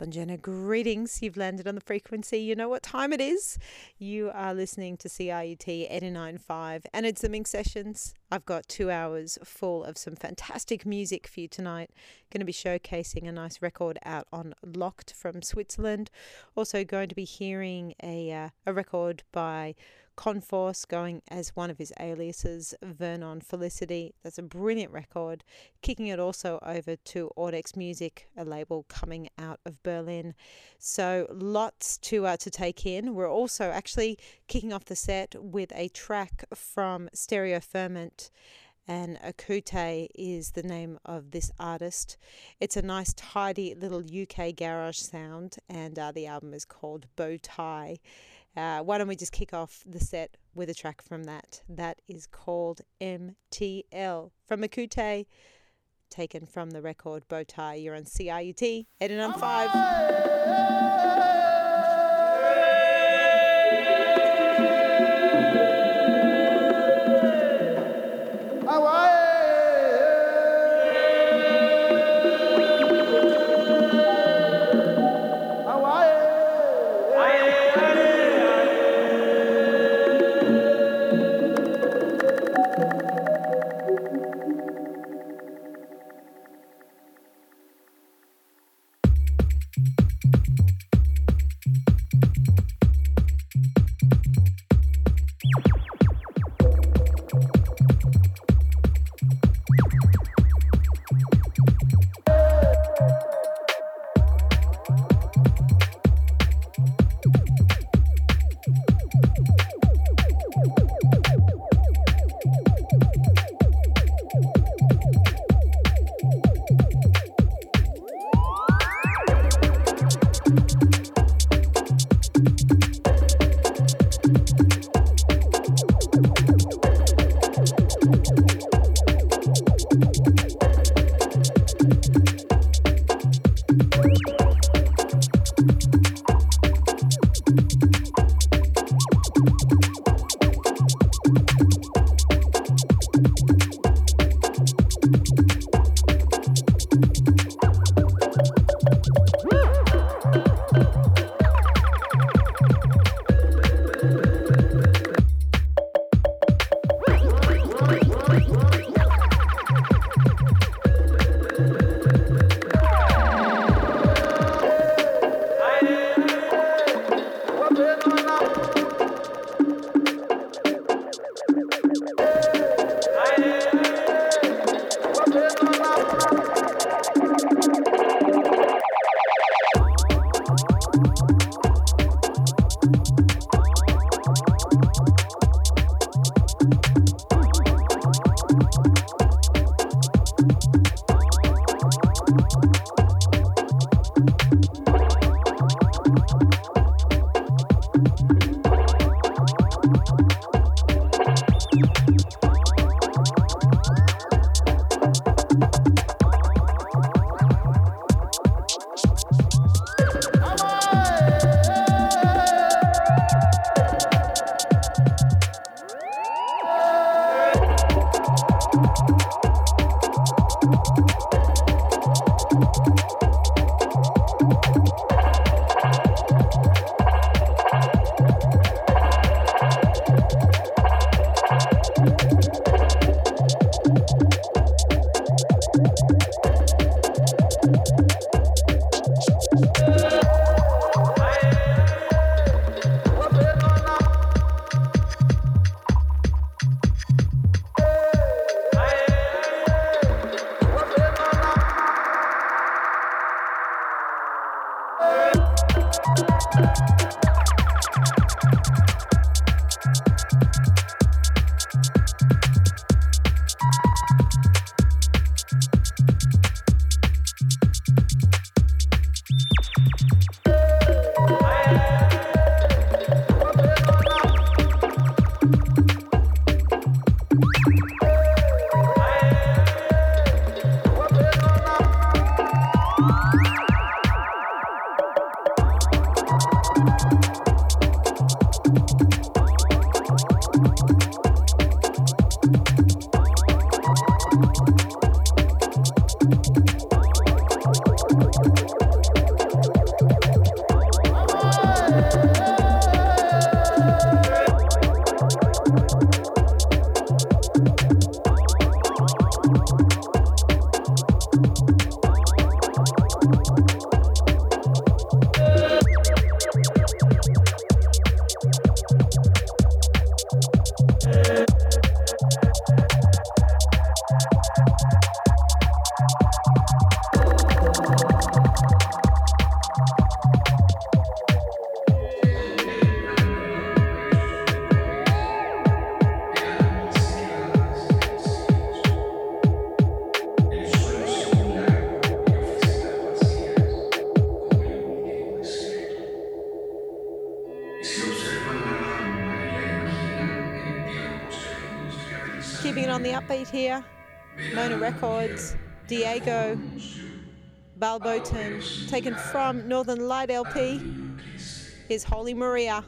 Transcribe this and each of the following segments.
Bonjana, greetings. You've landed on the frequency. You know what time it is. You are listening to CIUT 895 and it's the Minx Sessions. I've got two hours full of some fantastic music for you tonight. Going to be showcasing a nice record out on Locked from Switzerland. Also going to be hearing a, uh, a record by Conforce going as one of his aliases, Vernon Felicity. That's a brilliant record. Kicking it also over to Audex Music, a label coming out of Berlin. So lots to uh, to take in. We're also actually kicking off the set with a track from Stereo Ferment and Acote is the name of this artist. It's a nice, tidy little UK garage sound, and uh, the album is called Bow Tie. Uh, why don't we just kick off the set with a track from that? That is called MTL from Acote, taken from the record Bowtie. You're on CIUT, Eden on 5. Upbeat here. Mona Records, Diego, Balbontin, taken from Northern Light LP. Here's Holy Maria.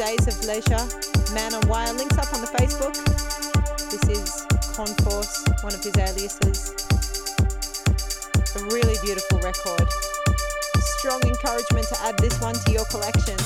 Days of Leisure, Man on Wire. Links up on the Facebook. This is Conforce, one of his aliases. A really beautiful record. Strong encouragement to add this one to your collection.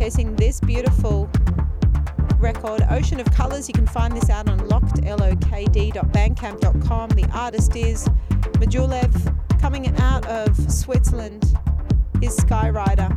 Showcasing this beautiful record, Ocean of Colors. You can find this out on lockedlokd.bandcamp.com. The artist is Mjulev, coming out of Switzerland, is Skyrider.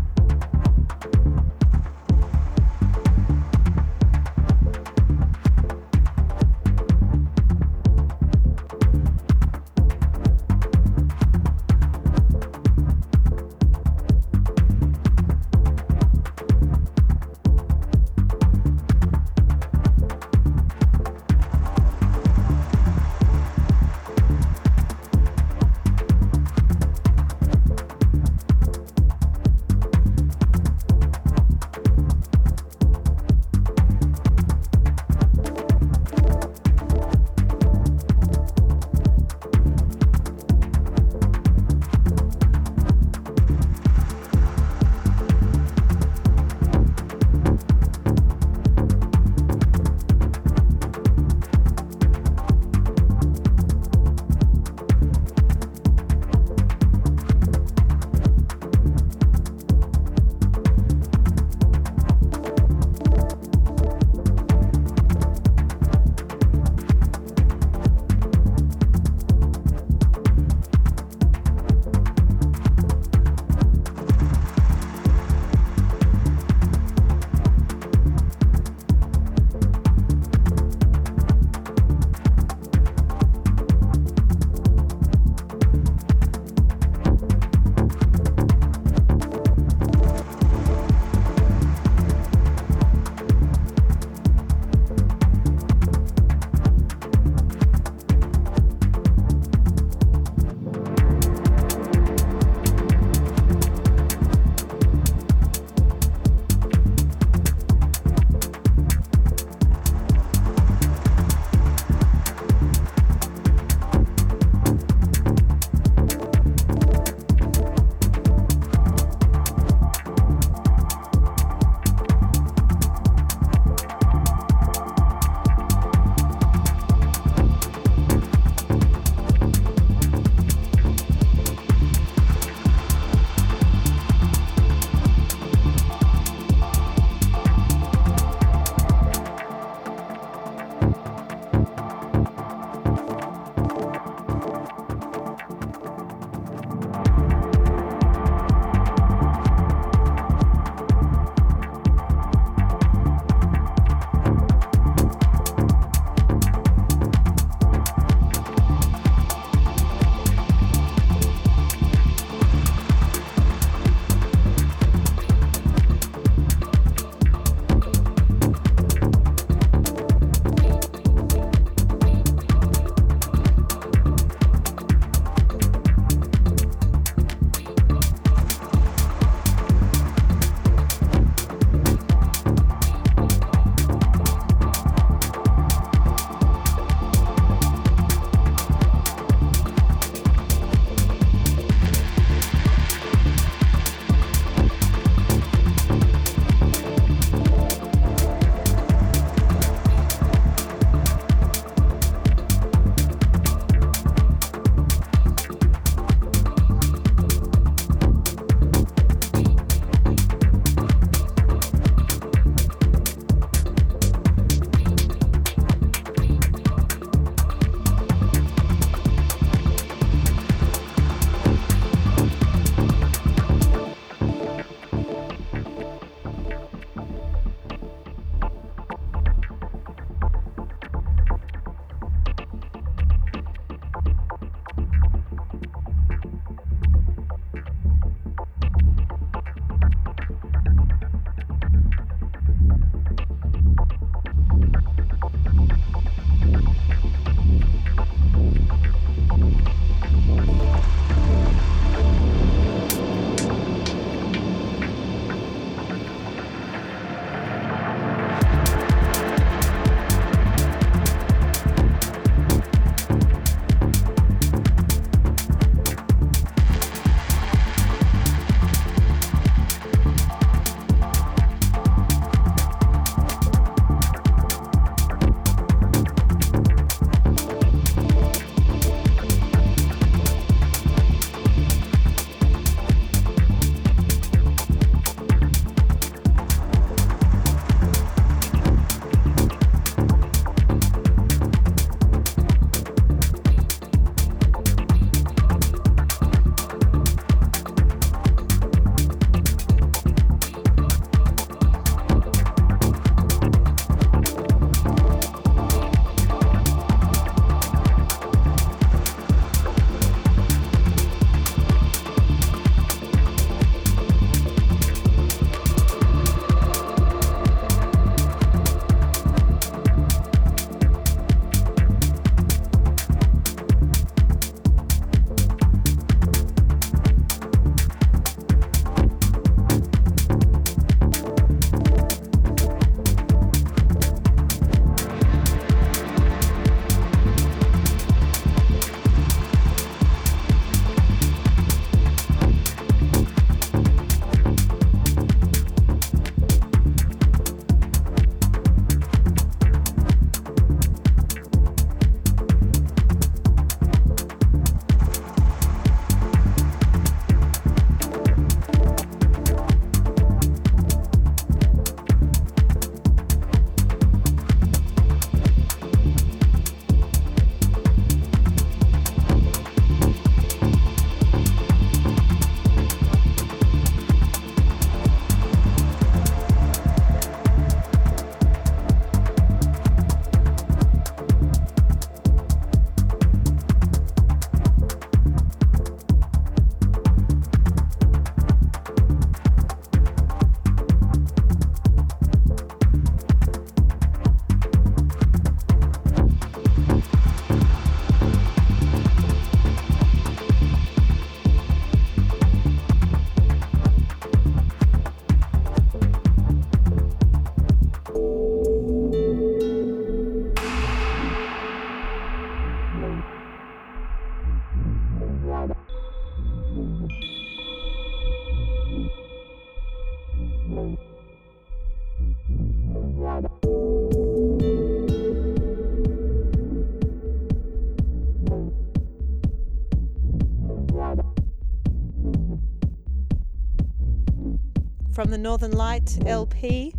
From the Northern Light LP,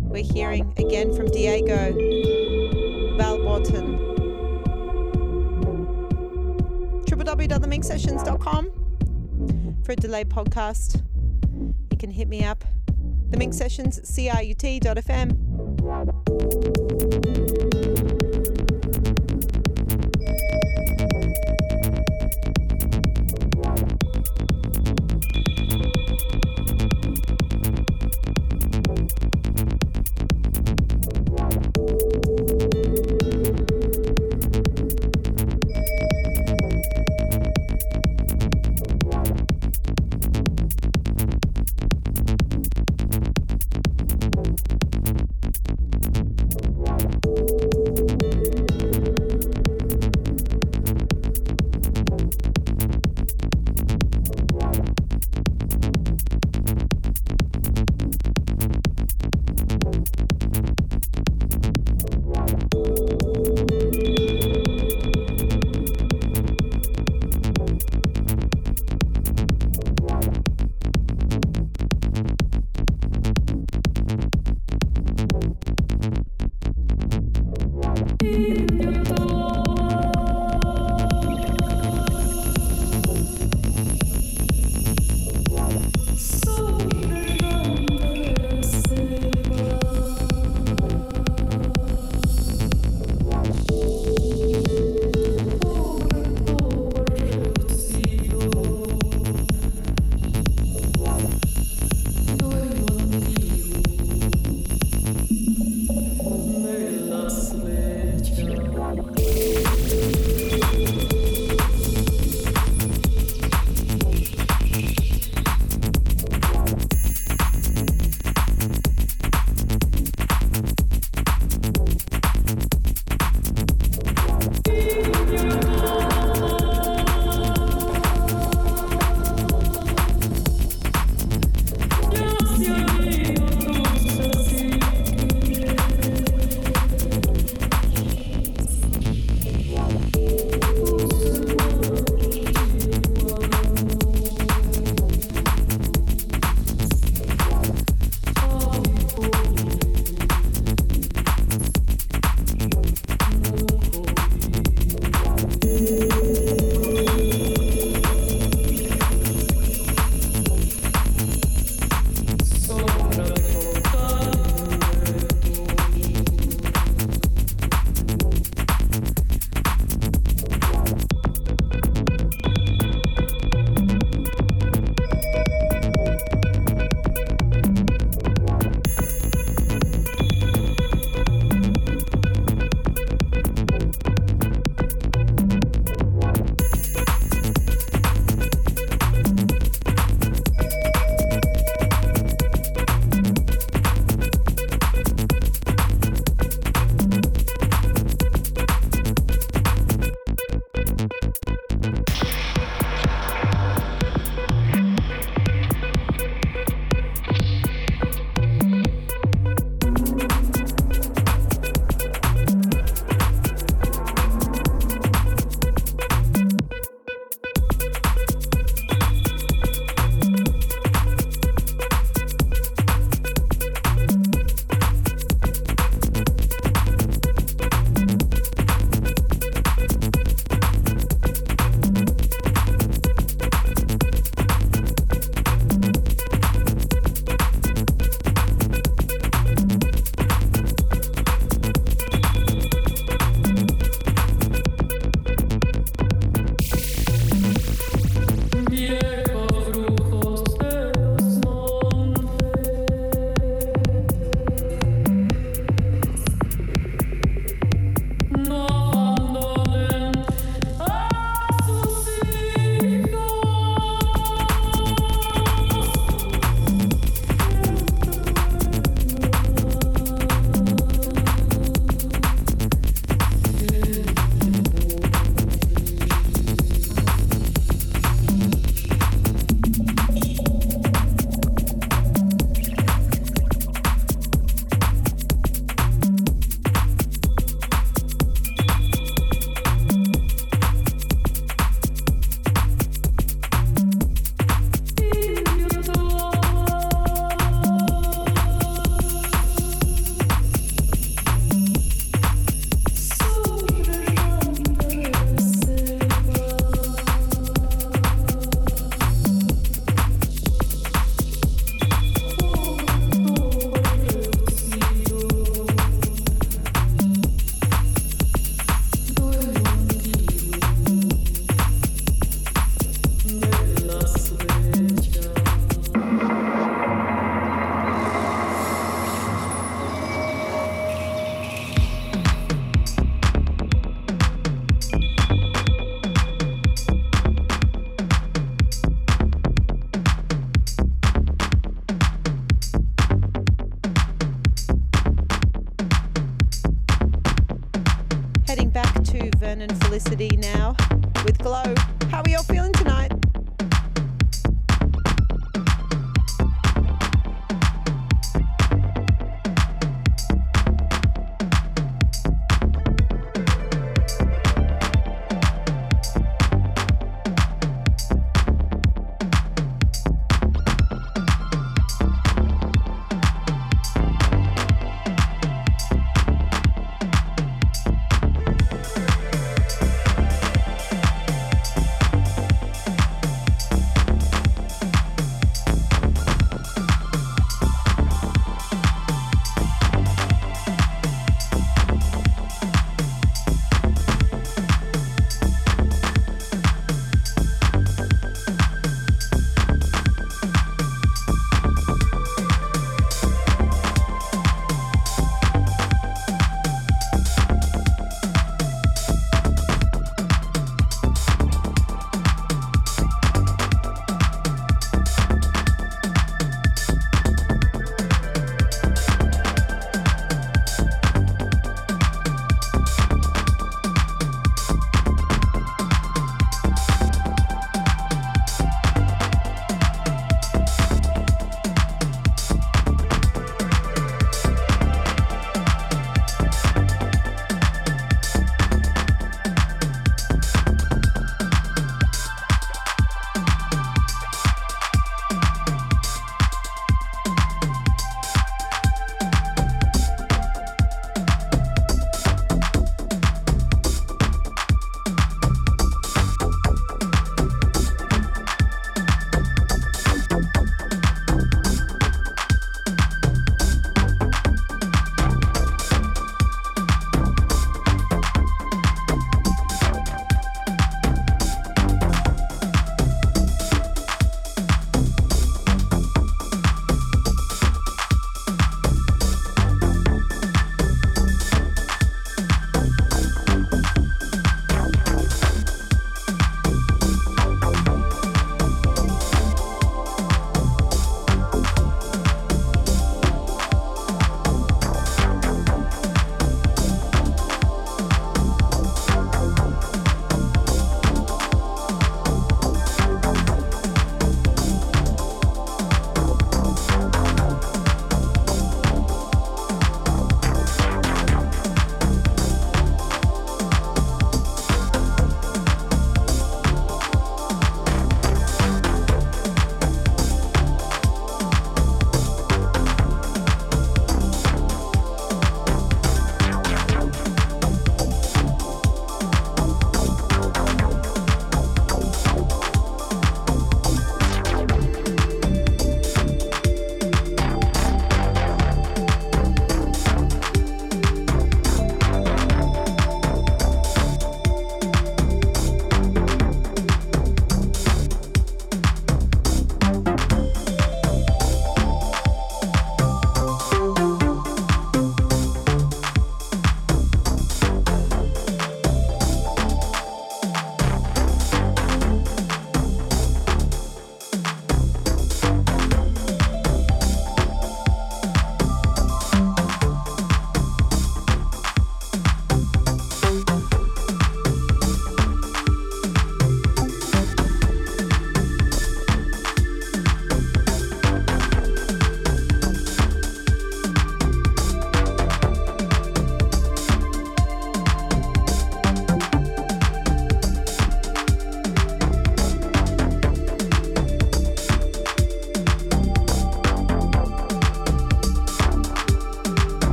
we're hearing again from Diego Balbontin. www.theminxsessions.com for a delayed podcast. You can hit me up. The Minx Sessions, ciut.fm.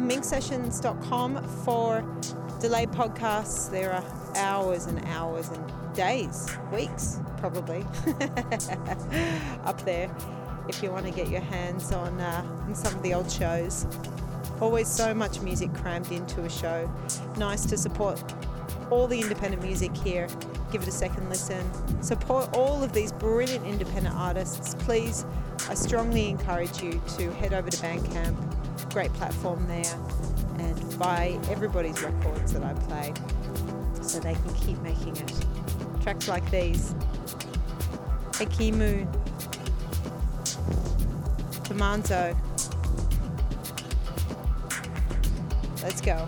www.theminxsessions.com for delayed podcasts. There are hours and hours and days, weeks probably up there if you want to get your hands on, uh, on some of the old shows. Always so much music crammed into a show. Nice to support all the independent music here. Give it a second listen. Support all of these brilliant independent artists. Please, I strongly encourage you to head over to Bandcamp. Great platform there. And buy everybody's records that I play so they can keep making it. Tracks like these. Hakimonu. Tomazoe. Let's go.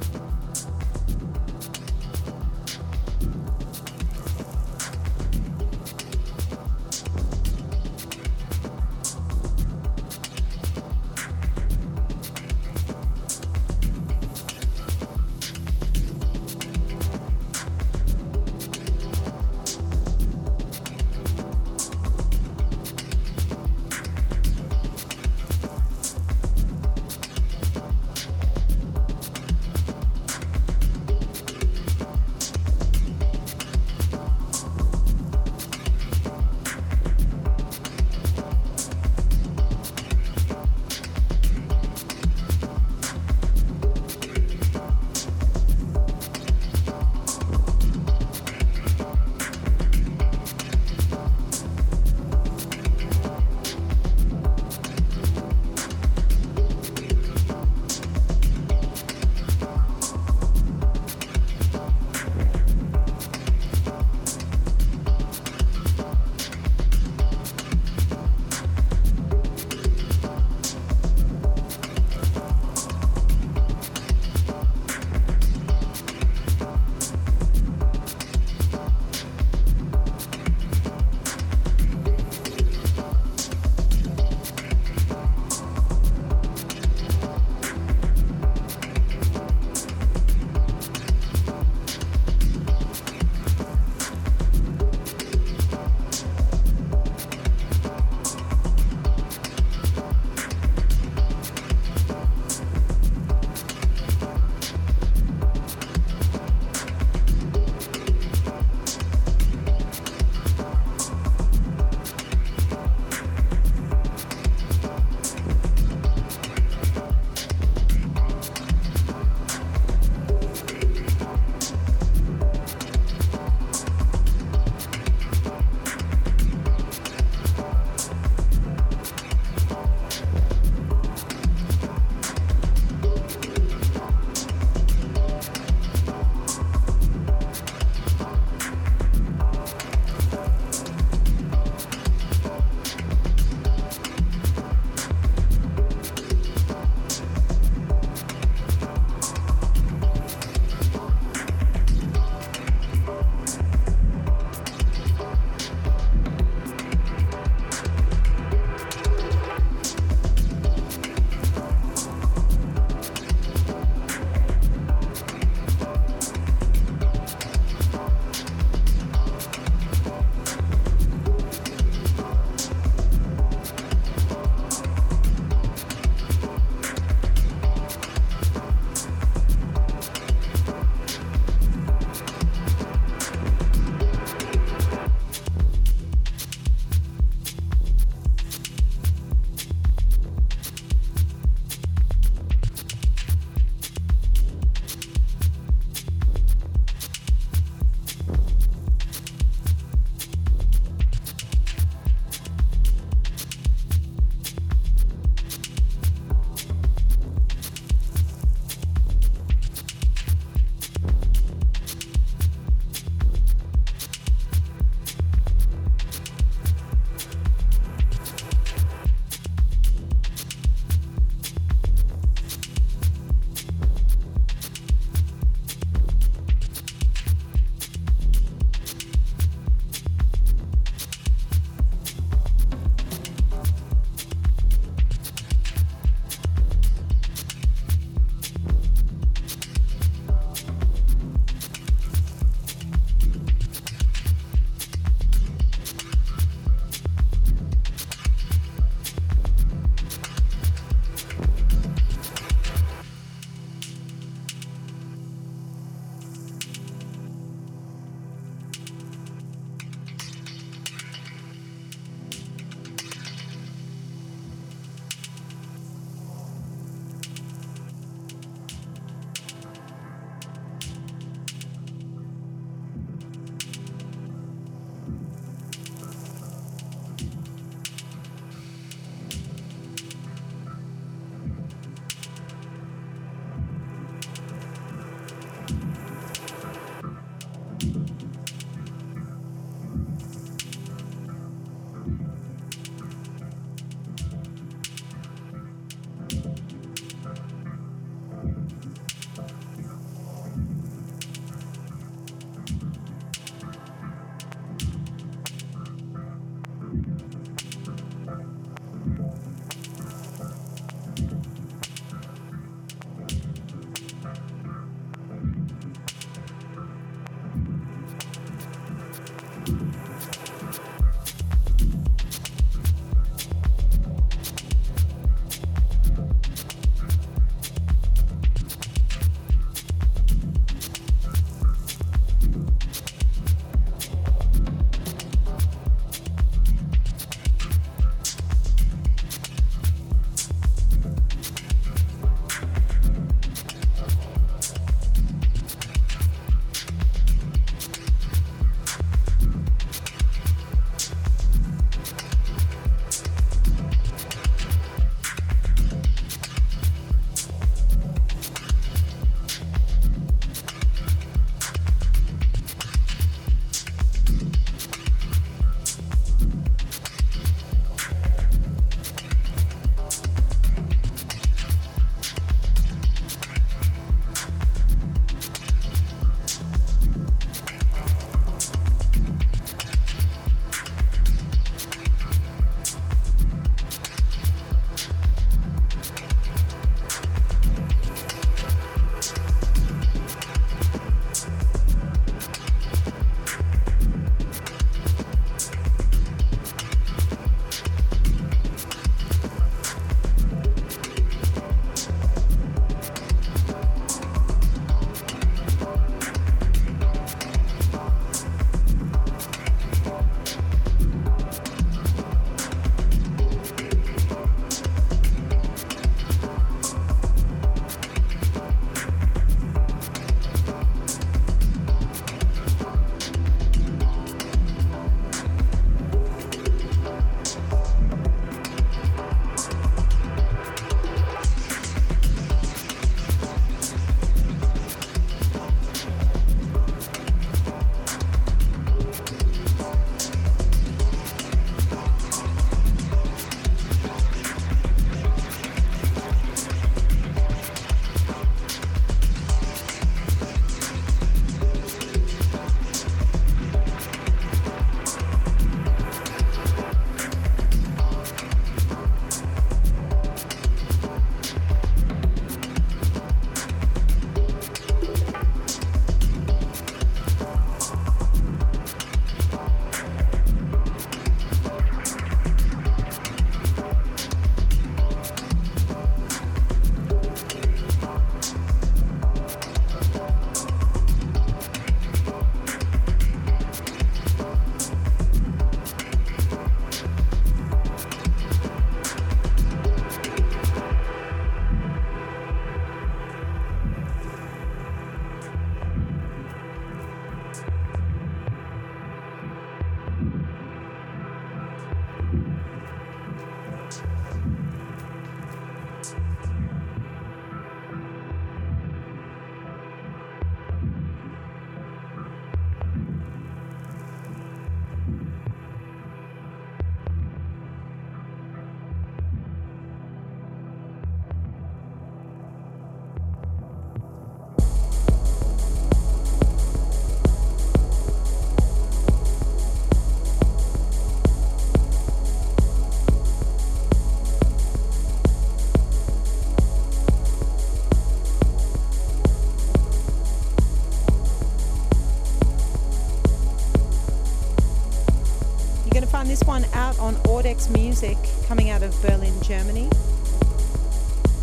Audex Music, coming out of Berlin, Germany.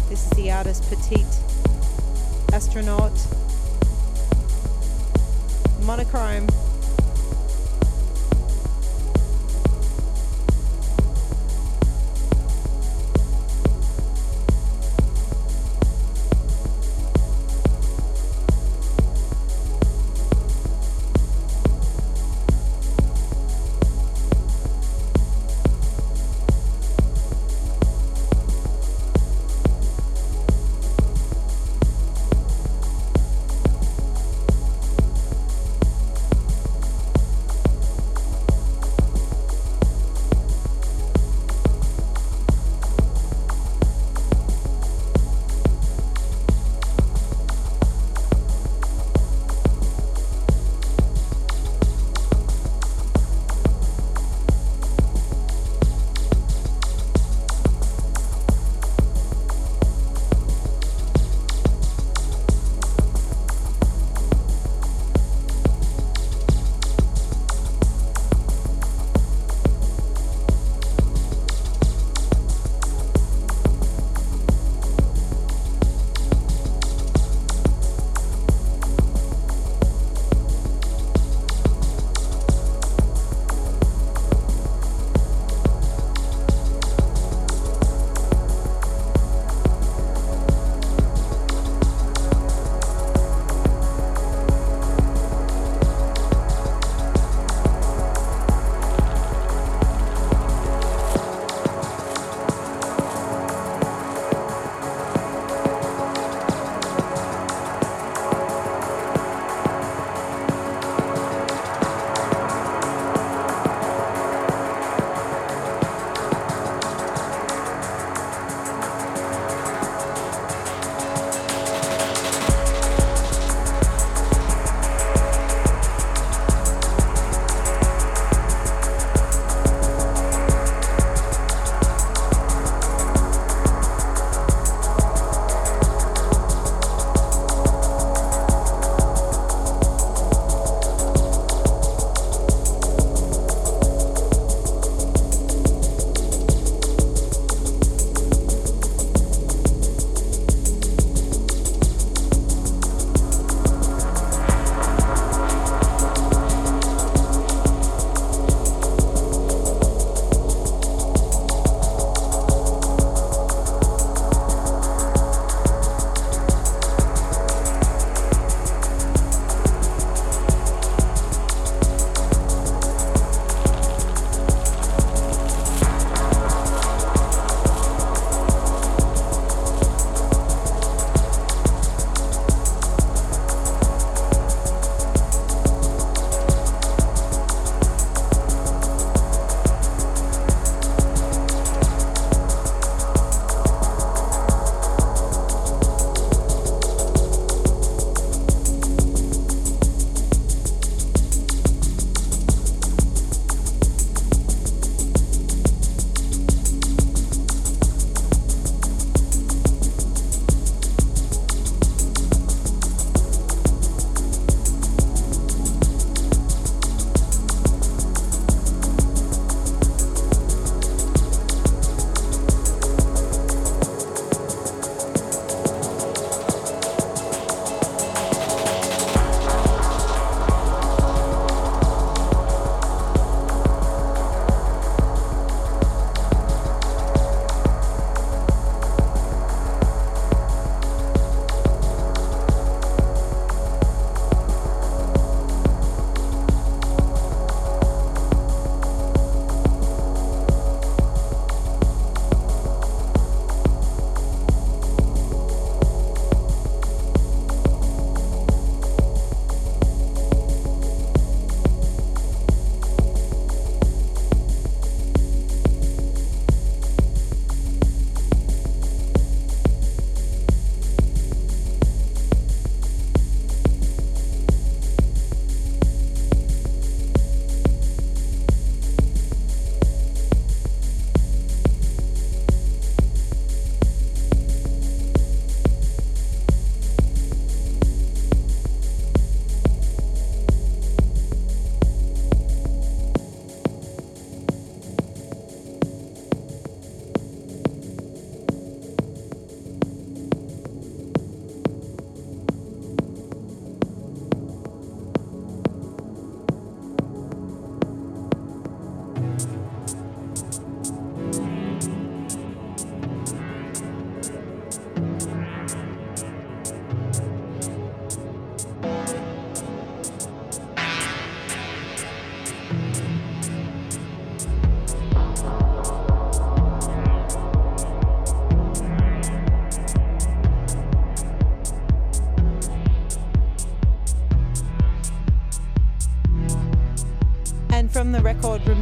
This is the artist Petit Astronaute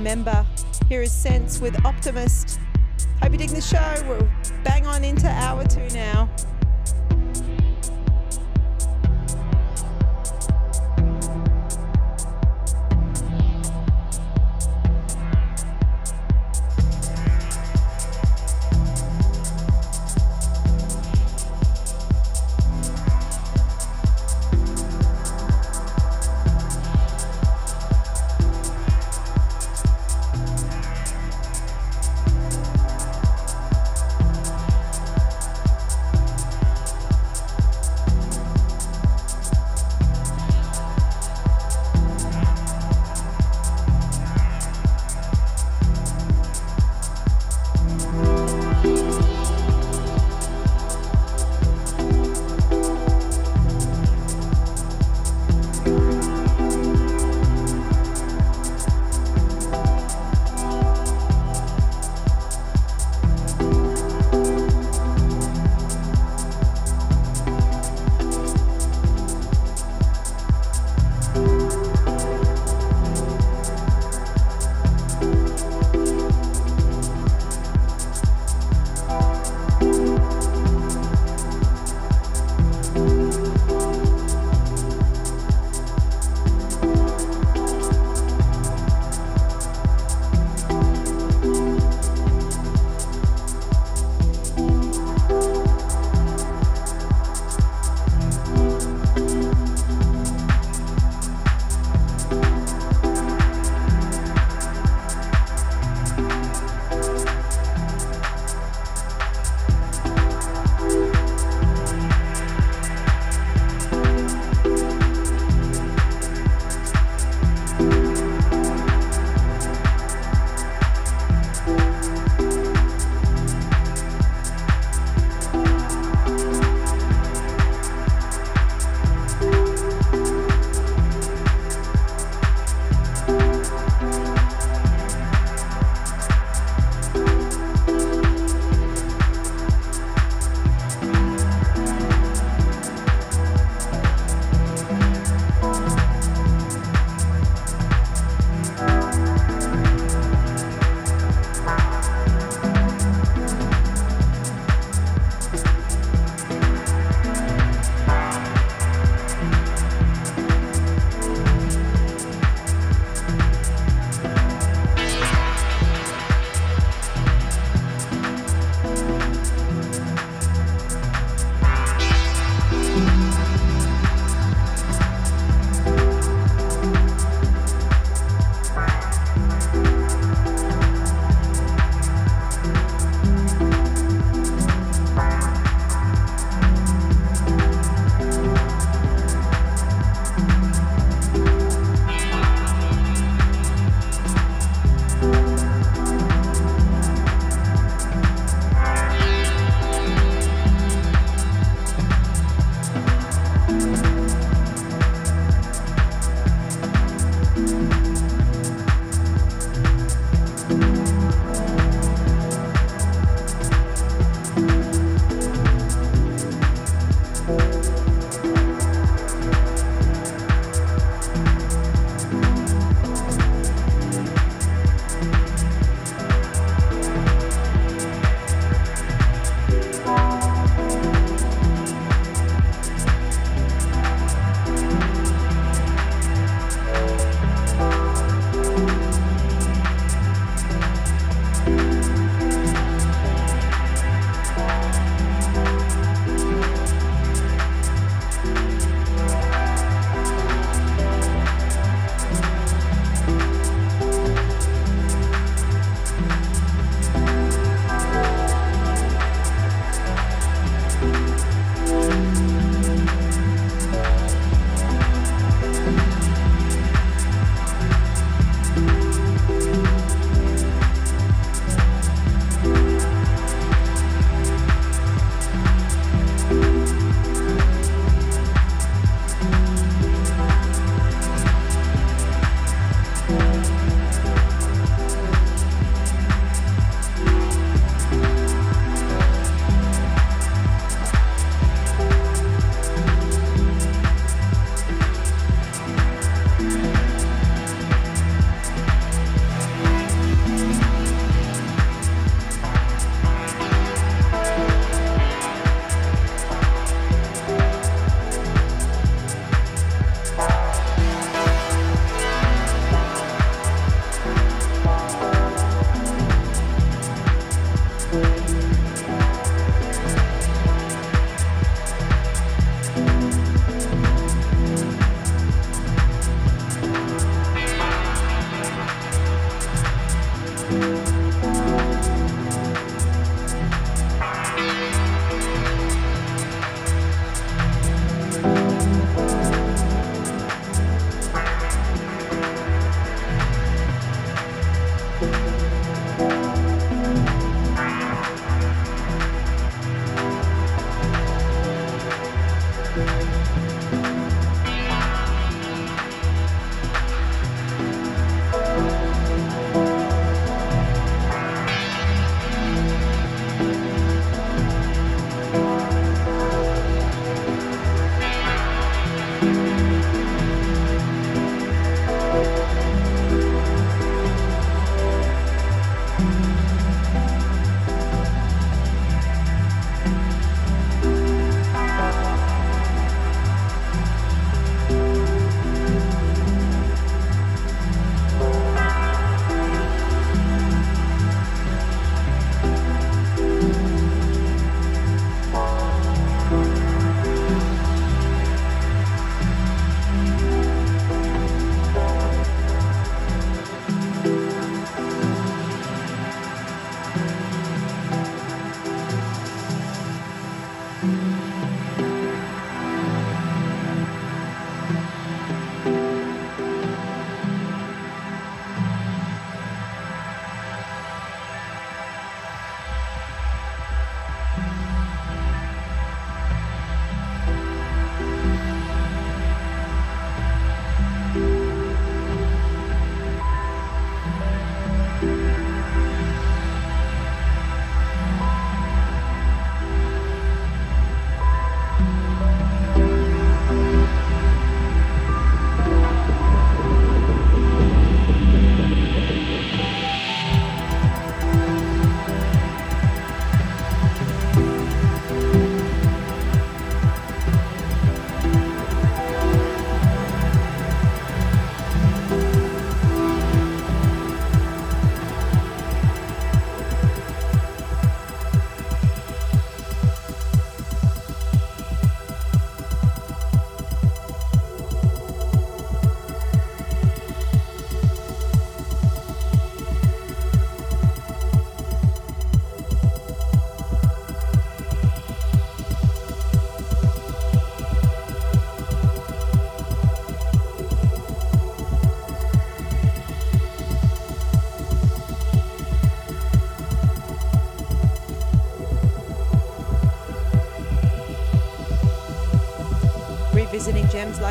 Remember. Here is Sense with Optimist. Hope you dig the show. We're bang on into hour two now.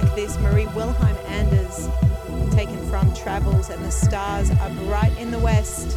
Like this, Marie Wilhelm Anders, taken from Travels, and the stars are bright in the west.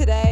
Today,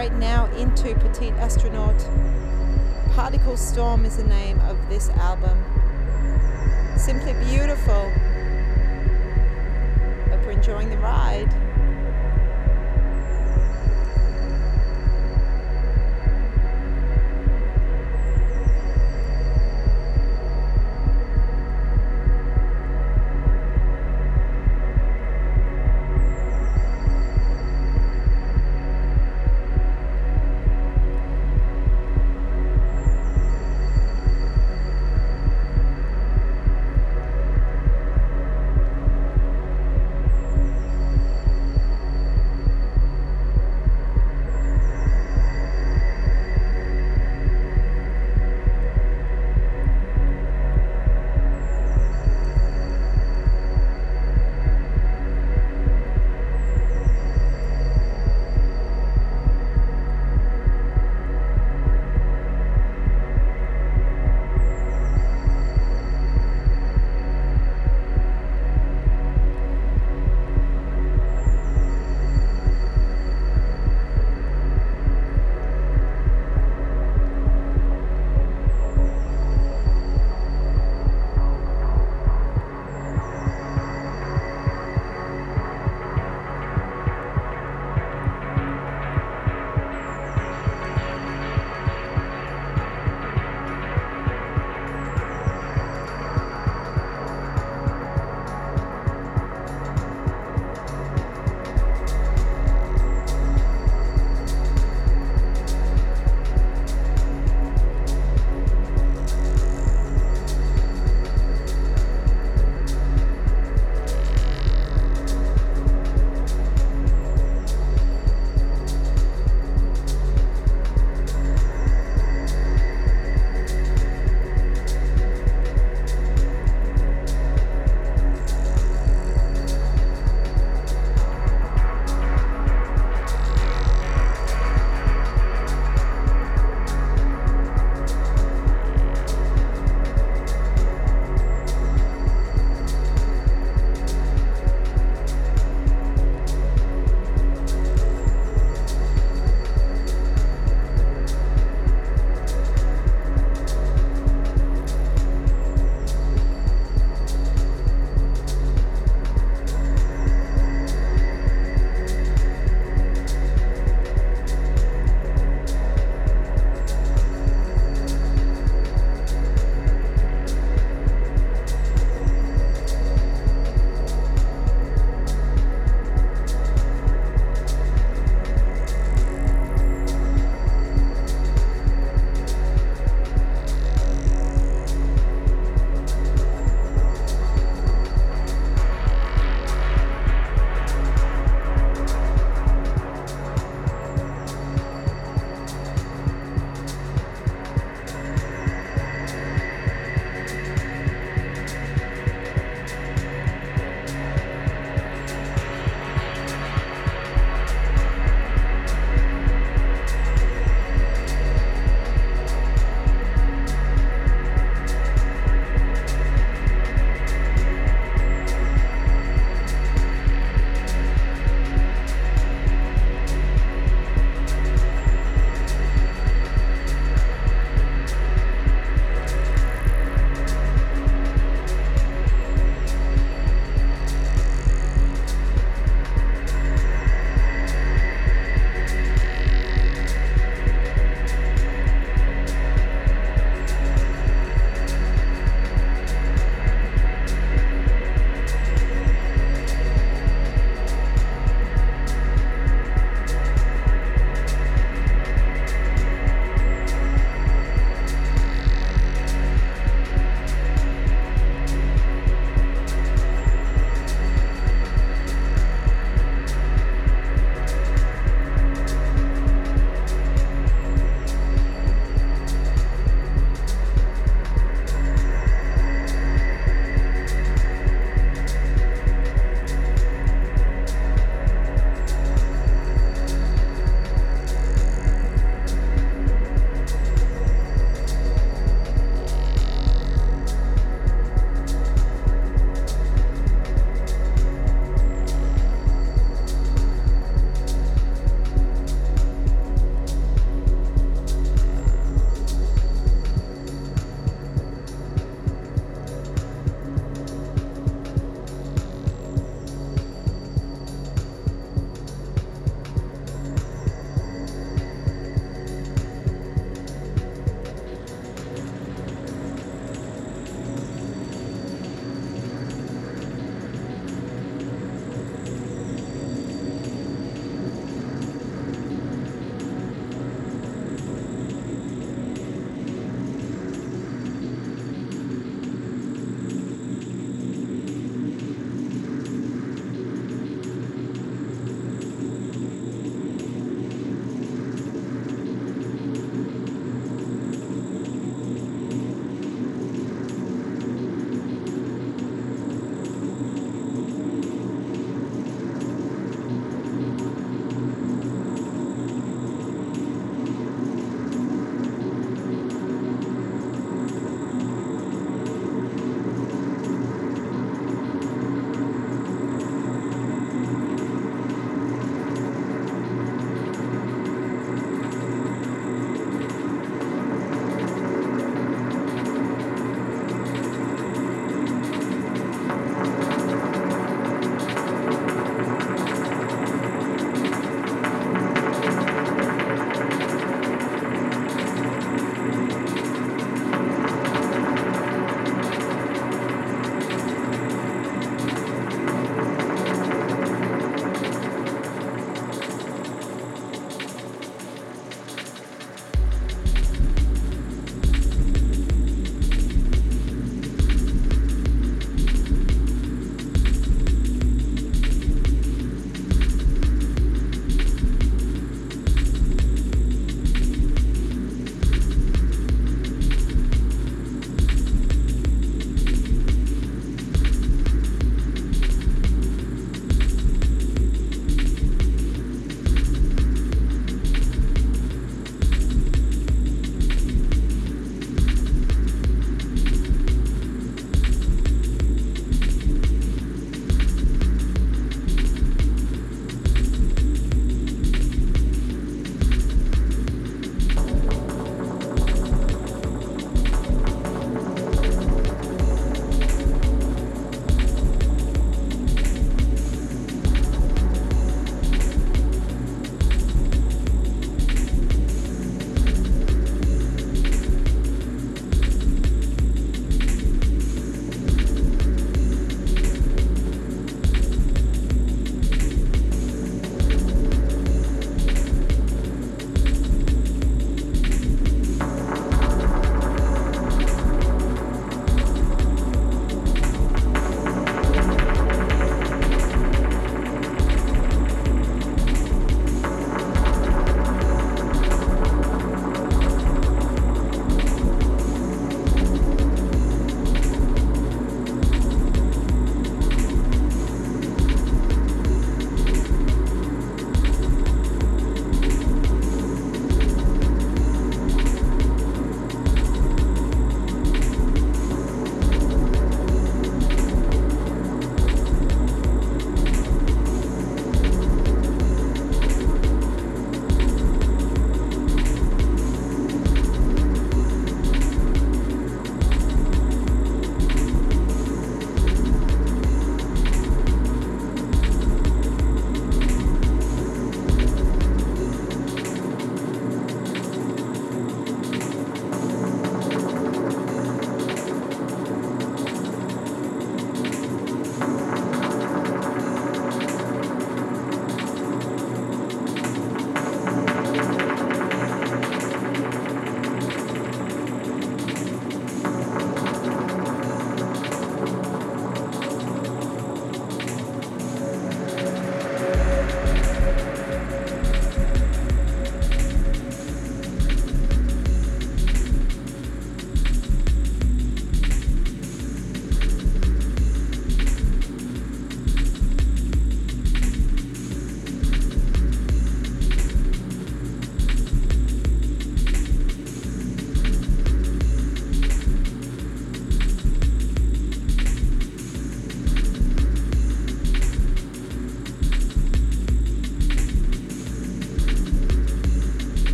straight now into Petit Astronaute. Particle Storm is the name of this album. Simply beautiful. Hope you're enjoying the ride.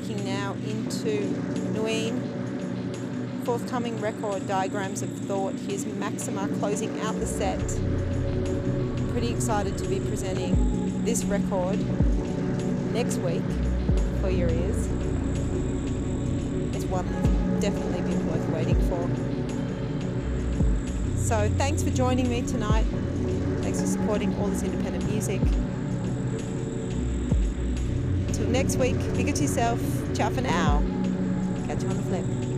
Peeking now into Nueen. Forthcoming record, Diagrams of Thought. Here's Maxima closing out the set. Pretty excited to be presenting this record next week for your ears. It's one that's definitely been worth waiting for. So thanks for joining me tonight. Thanks for supporting all this independent music. Next week, be good to yourself. Ciao for now. Catch you on the flip.